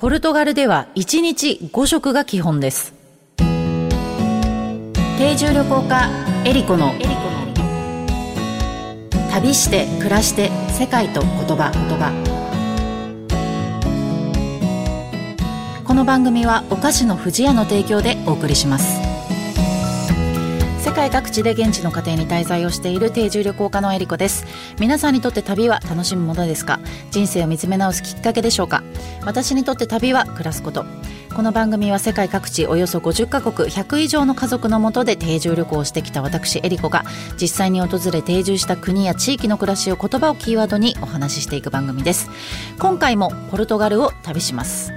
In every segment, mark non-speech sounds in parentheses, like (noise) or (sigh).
ポルトガルでは1日5食が基本です。定住旅行家エリコの旅して暮らして世界と言葉言葉。この番組はお菓子の不二家の提供でお送りします。世界各地で現地の家庭に滞在をしている定住旅行家のえりこです。皆さんにとって旅は楽しむものですか？人生を見つめ直すきっかけでしょうか？私にとって旅は暮らすこと。この番組は世界各地およそ50カ国100以上の家族のもとで定住旅行をしてきた私エリコが実際に訪れ定住した国や地域の暮らしを言葉をキーワードにお話ししていく番組です。今回もポルトガルを旅します。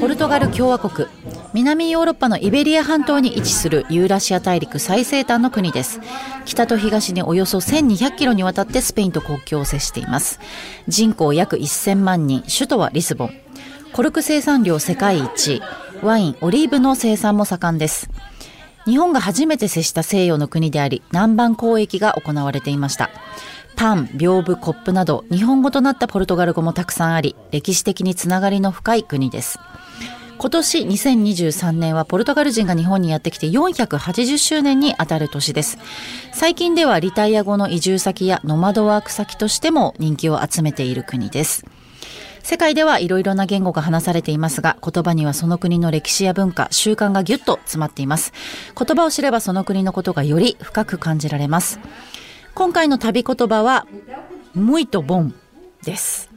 ポルトガル共和国南ヨーロッパのイベリア半島に位置するユーラシア大陸最西端の国です。北と東におよそ1200キロにわたってスペインと国境を接しています。人口約1000万人首都はリスボン。コルク生産量世界一。ワインオリーブの生産も盛んです。日本が初めて接した西洋の国であり南蛮交易が行われていました。パン、屏風、コップなど日本語となったポルトガル語もたくさんあり歴史的につながりの深い国です。今年2023年はポルトガル人が日本にやってきて480周年にあたる年です。最近ではリタイア後の移住先やノマドワーク先としても人気を集めている国です。世界ではいろいろな言語が話されていますが言葉にはその国の歴史や文化習慣がぎゅっと詰まっています。言葉を知ればその国のことがより深く感じられます。今回の旅言葉はムイとボンです。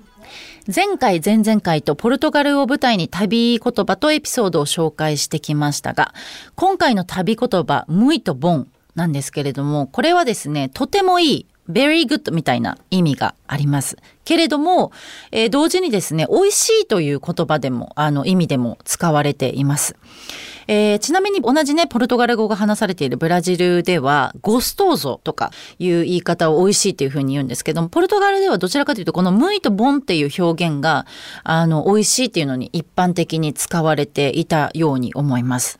前回、前々回とポルトガルを舞台に旅言葉とエピソードを紹介してきましたが、今回の旅言葉、ムイとボンなんですけれども、これはですね、とてもいい very good みたいな意味があります。けれども、えー、同時にですね、美味しいという言葉でも、あの意味でも使われています。えー、ちなみに同じね、ポルトガル語が話されているブラジルでは、ゴストーゾとかいう言い方を美味しいっていうふうに言うんですけども、ポルトガルではどちらかというと、このムイとボンっていう表現が、あの、美味しいっていうのに一般的に使われていたように思います。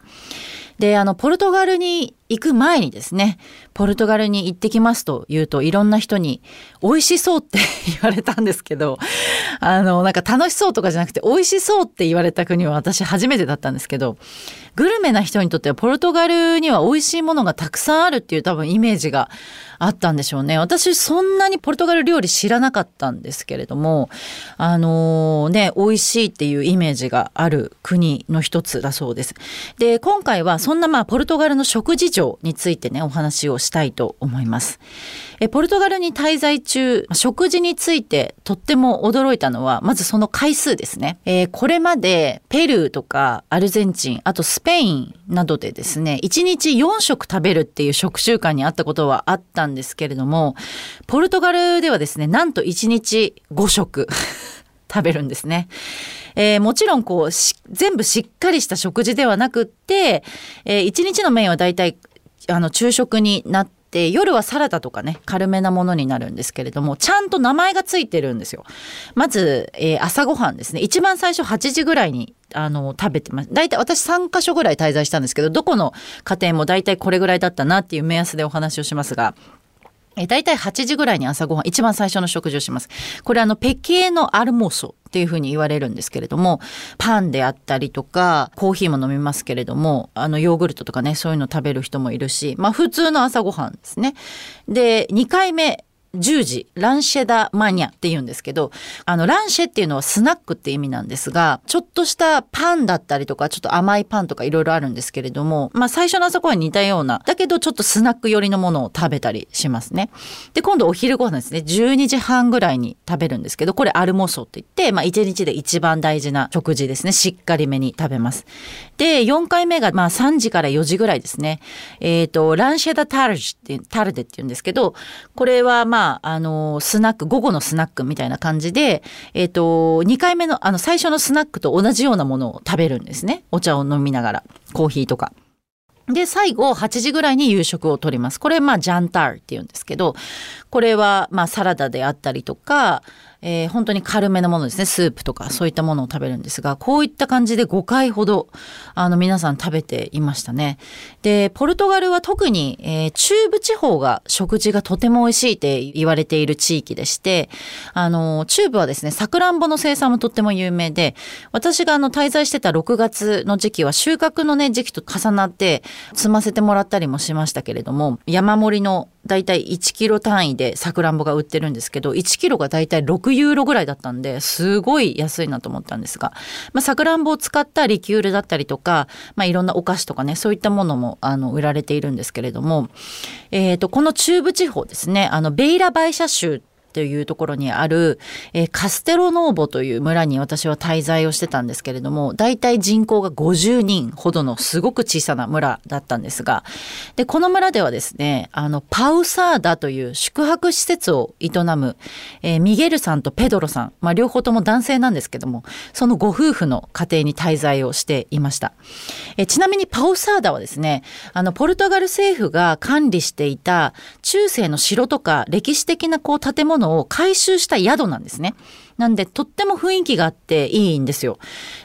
で、あの、ポルトガルに行く前にですね、ポルトガルに行ってきますと言うと、いろんな人に、美味しそうって言われたんですけど、あの、なんか楽しそうとかじゃなくて、美味しそうって言われた国は私初めてだったんですけど、グルメな人にとってはポルトガルには美味しいものがたくさんあるっていう多分イメージがあったんでしょうね。私そんなにポルトガル料理知らなかったんですけれども、あのー、ね、美味しいっていうイメージがある国の一つだそうです。で、今回はそんなまあポルトガルの食事情についてね、お話をしたいと思います。えポルトガルに滞在中、食事についてとっても驚いたのは、まずその回数ですね。えー、これまでペルーとかアルゼンチン、あとスペインなどでですね、1日4食食べるっていう食習慣にあったことはあったんですけれども、ポルトガルではですね、なんと1日5食 (laughs) 食べるんですね。えー、もちろんこう全部しっかりした食事ではなくって、えー、1日のメインはだいたいあの昼食になってで夜はサラダとかね軽めなものになるんですけれどもちゃんと名前がついてるんですよ。まず、えー、朝ごはんですね。一番最初8時ぐらいにあの食べてます。大体私3か所ぐらい滞在したんですけどどこの家庭も大体これぐらいだったなっていう目安でお話をしますがえ大体8時ぐらいに朝ごはん、一番最初の食事をします。これあの、ペケーのアルモーソっていうふうに言われるんですけれども、パンであったりとか、コーヒーも飲みますけれども、あの、ヨーグルトとかね、そういうの食べる人もいるし、まあ普通の朝ごはんですね。で、2回目、10時、ランシェダマニアって言うんですけど、あの、ランシェっていうのはスナックって意味なんですが、ちょっとしたパンだったりとか、ちょっと甘いパンとかいろいろあるんですけれども、まあ最初の朝ごは似たような、だけどちょっとスナック寄りのものを食べたりしますね。で、今度お昼ご飯ですね、12時半ぐらいに食べるんですけど、これアルモソって言って、まあ1日で一番大事な食事ですね、しっかりめに食べます。で、4回目がまあ3時から4時ぐらいですね。えっ、ー、と、ランシェダタルジって、タルデって言うんですけど、これはまあまあ、あの、スナック、午後のスナックみたいな感じで、えっ、ー、と、2回目の、あの、最初のスナックと同じようなものを食べるんですね。お茶を飲みながら、コーヒーとか。で、最後、8時ぐらいに夕食をとります。これ、まあ、ジャンタールって言うんですけど、これは、まあ、サラダであったりとか、えー、本当に軽めのものですね。スープとかそういったものを食べるんですが、こういった感じで5回ほど、あの、皆さん食べていましたね。で、ポルトガルは特に、えー、中部地方が食事がとても美味しいって言われている地域でして、あの、中部はですね、さくらんぼの生産もとっても有名で、私があの、滞在してた6月の時期は収穫のね、時期と重なって積ませてもらったりもしましたけれども、山盛りのだいたい1キロ単位でさくらんぼが売ってるんですけど、1キロがだいたい6ユーロぐらいだったんで、すごい安いなと思ったんですが、まあ、さくらんぼを使ったリキュールだったりとか、まあ、いろんなお菓子とかね、そういったものも、あの、売られているんですけれども、えっ、ー、と、この中部地方ですね、あの、ベイラバイシャ州というところにある、えー、カステロノーボという村に私は滞在をしてたんですけれども、大体人口が50人ほどのすごく小さな村だったんですが、で、この村ではですね、あの、パウサーダという宿泊施設を営む、えー、ミゲルさんとペドロさん、まあ、両方とも男性なんですけども、そのご夫婦の家庭に滞在をしていました。えー、ちなみにパウサーダはですね、あの、ポルトガル政府が管理していた中世の城とか歴史的なこう建物を回収した宿なんですね。なんで、とっても雰囲気があっていいんですよ。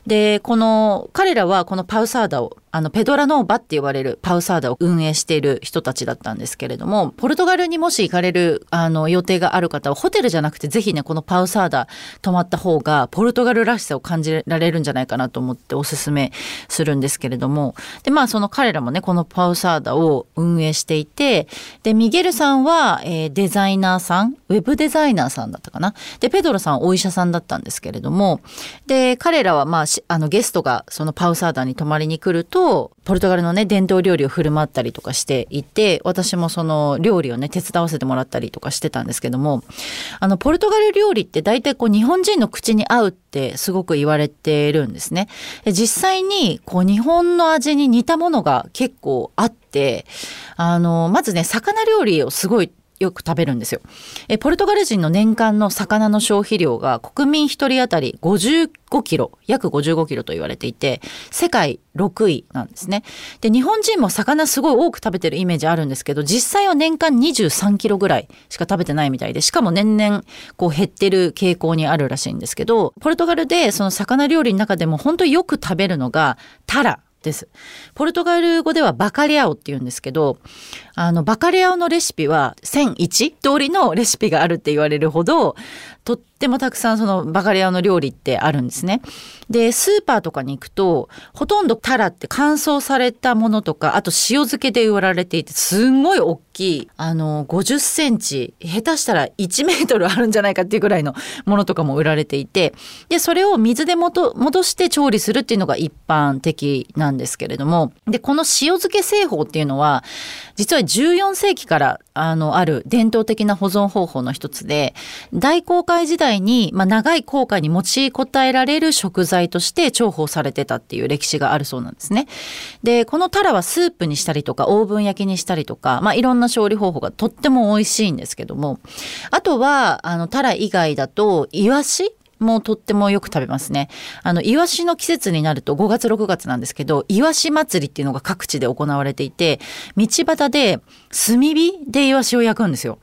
で、この、彼らはこのパウサーダをあの、ペドラノーバって呼ばれるパウサーダを運営している人たちだったんですけれども、ポルトガルにもし行かれる、あの、予定がある方は、ホテルじゃなくて、ぜひね、このパウサーダ泊まった方が、ポルトガルらしさを感じられるんじゃないかなと思っておすすめするんですけれども、で、まあ、その彼らもね、このパウサーダを運営していて、で、ミゲルさんは、えー、デザイナーさん、ウェブデザイナーさんだったかな。で、ペドロさんお医者さんだったんですけれども、で、彼らは、まあ、あの、ゲストがそのパウサーダに泊まりに来ると、ポルトガルのね伝統料理を振る舞ったりとかしていて私もその料理をね手伝わせてもらったりとかしてたんですけどもあのポルトガル料理って大体こう日本人の口に合うってすごく言われてるんですね。実際にこう日本の味に似たものが結構あってあのまずね魚料理をすごいよく食べるんですよ。えポルトガル人の年間の魚の消費量が国民1人当たり55キロ、約55キロと言われていて、世界6位なんですね。で、日本人も魚すごい多く食べてるイメージあるんですけど、実際は年間23キロぐらいしか食べてないみたいで、しかも年々こう減ってる傾向にあるらしいんですけど、ポルトガルでその魚料理の中でも本当によく食べるのがタラ。です。ポルトガル語ではバカリアオって言うんですけど、あの、バカリアオのレシピは1001通りのレシピがあるって言われるほど、とってもたくさんそのバカリアオの料理ってあるんですね。で、スーパーとかに行くと、ほとんどタラって乾燥されたものとか、あと塩漬けで売られていて、すんごい大きい、あの、50センチ、下手したら1メートルあるんじゃないかっていうぐらいのものとかも売られていて、で、それを水で戻して調理するっていうのが一般的なんですけれども、で、この塩漬け製法っていうのは、実は14世紀からあの、ある伝統的な保存方法の一つで、大航海時代に、まあ、長い航海に持ちこたえられる食材として重宝されてたっていう歴史があるそうなんですね。で、このタラはスープにしたりとか、オーブン焼きにしたりとか、まあ、いろんな調理方法がとっても美味しいんですけども、あとは、あの、タラ以外だと、イワシもとってもよく食べますね。あの、イワシの季節になると5月6月なんですけど、イワシ祭りっていうのが各地で行われていて、道端で炭火でイワシを焼くんですよ。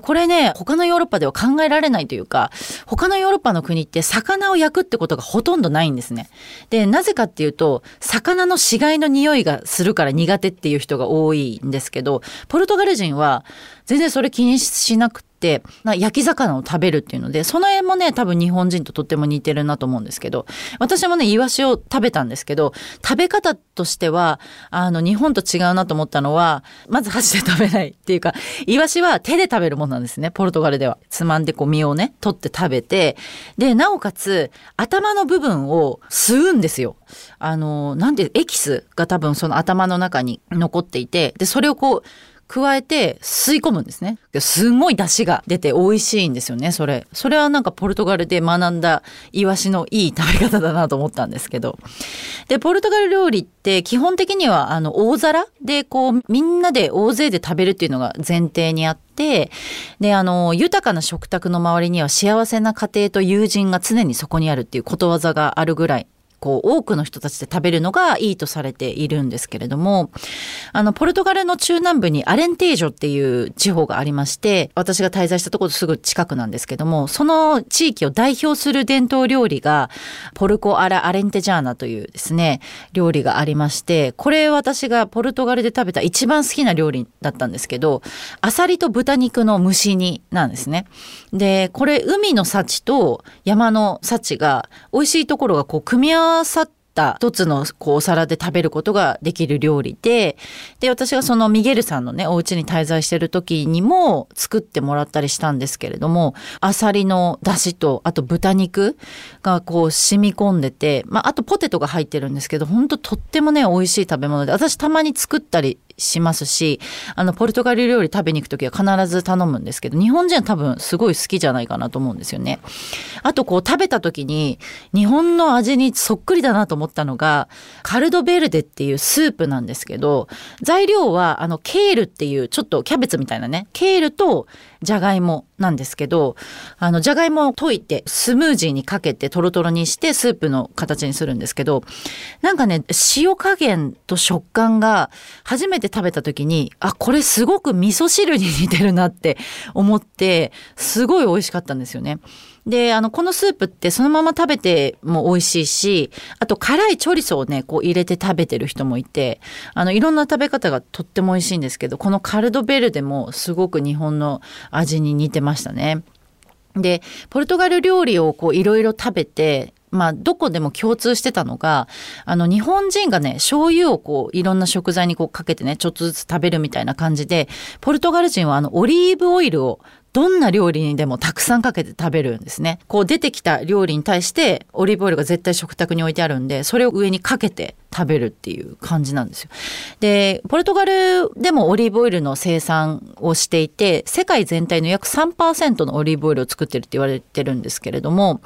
これね、他のヨーロッパでは考えられないというか、他のヨーロッパの国って魚を焼くってことがほとんどないんですね。で、なぜかっていうと、魚の死骸の匂いがするから苦手っていう人が多いんですけど、ポルトガル人は全然それ気にしなくて、焼き魚を食べるっていうのでその辺もね多分日本人ととっても似てるなと思うんですけど私もねイワシを食べたんですけど食べ方としてはあの日本と違うなと思ったのはまず箸で食べないっていうかイワシは手で食べるものなんですねポルトガルでは。つまんでこう身をね取って食べてでなおかつ頭の部分を吸うんですよ。あのなんでエキスが多分その頭の中に残っていてでそれをこう加えて吸い込むんですね。すんごい出汁が出て美味しいんですよね、それ。それはなんかポルトガルで学んだイワシのいい食べ方だなと思ったんですけど。で、ポルトガル料理って基本的にはあの大皿でこうみんなで大勢で食べるっていうのが前提にあって、で、あの、豊かな食卓の周りには幸せな家庭と友人が常にそこにあるっていうことわざがあるぐらいこう多くの人たちで食べるのがいいとされているんですけれどもあのポルトガルの中南部にアレンテージョっていう地方がありまして私が滞在したところすぐ近くなんですけどもその地域を代表する伝統料理がポルコアラアレンテジャーナというですね料理がありましてこれ私がポルトガルで食べた一番好きな料理だったんですけどアサリと豚肉の蒸し煮なんですね。でこれ海の幸と山の幸が美味しいところがこう組み合わさってった一つのこうお皿で食べることができる料理でで私がそのミゲルさんのねお家に滞在してる時にも作ってもらったりしたんですけれどもあさりの出汁とあと豚肉がこう染み込んでて、まあ、あとポテトが入ってるんですけど本当とってもね美味しい食べ物で私たまに作ったりしますしあのポルトガル料理食べに行く時は必ず頼むんですけど日本人は多分すごい好きじゃないかなと思うんですよね。あとこう食べた時に日本の味にそっくりだなと思ったのがカルドベルデっていうスープなんですけど材料はあのケールっていうちょっとキャベツみたいなねケールとじゃがいもなんですけどあのじゃがいもを溶いてスムージーにかけてトロトロにしてスープの形にするんですけどなんかね塩加減と食感が初めて食べた時にあこれすごく味噌汁に似てるなって思ってすごい美味しかったんですよね。で、あの、このスープってそのまま食べても美味しいし、あと辛いチョリソをね、こう入れて食べてる人もいて、あの、いろんな食べ方がとっても美味しいんですけど、このカルドベルデもすごく日本の味に似てましたね。で、ポルトガル料理をこういろいろ食べて、まあ、どこでも共通してたのが、あの、日本人がね、醤油をこう、いろんな食材にこうかけてね、ちょっとずつ食べるみたいな感じで、ポルトガル人はあの、オリーブオイルをどんな料理にでもたくさんかけて食べるんですね。こう出てきた料理に対してオリーブオイルが絶対食卓に置いてあるんで、それを上にかけて食べるっていう感じなんですよ。で、ポルトガルでもオリーブオイルの生産をしていて、世界全体の約3%のオリーブオイルを作ってるって言われてるんですけれども、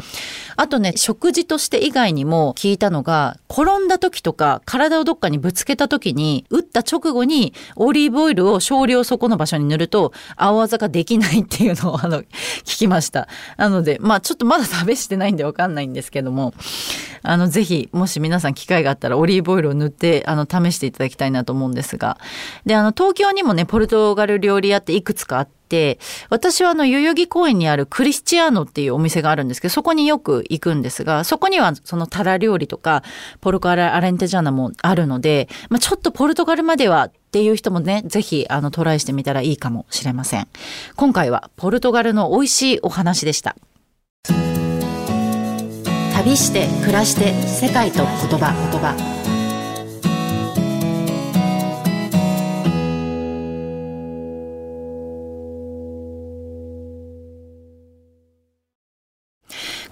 あとね、食事として以外にも聞いたのが、転んだ時とか体をどっかにぶつけた時に、打った直後にオリーブオイルを少量そこの場所に塗ると、青技ができないってていうのをあの、聞きました。なので、まあちょっとまだ試してないんでわかんないんですけども、あの、ぜひ、もし皆さん機会があったらオリーブオイルを塗って、あの、試していただきたいなと思うんですが。で、あの、東京にもね、ポルトガル料理屋っていくつかあって、私はあの代々木公園にあるクリスチアーノっていうお店があるんですけどそこによく行くんですがそこにはそのタラ料理とかポルトガルアレンテジャーナもあるので、まあ、ちょっとポルトガルまではっていう人もねぜひあのトライしてみたらいいかもしれません。今回はポルトガルの美味しいお話でした。旅して暮らして世界と言葉言葉。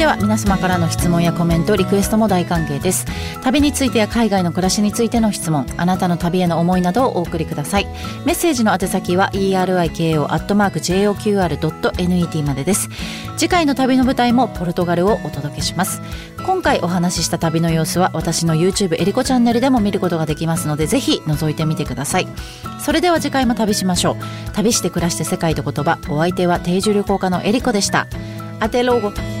では皆様からの質問やコメントリクエストも大歓迎です。旅についてや海外の暮らしについての質問あなたの旅への思いなどをお送りください。メッセージの宛先は eriko.joqr.net までです。次回の旅の舞台もポルトガルをお届けします。今回お話しした旅の様子は私の YouTube エリコチャンネルでも見ることができますのでぜひ覗いてみてください。それでは次回も旅しましょう。旅して暮らして世界と言葉お相手は定住旅行家のエリコでした。Até logo!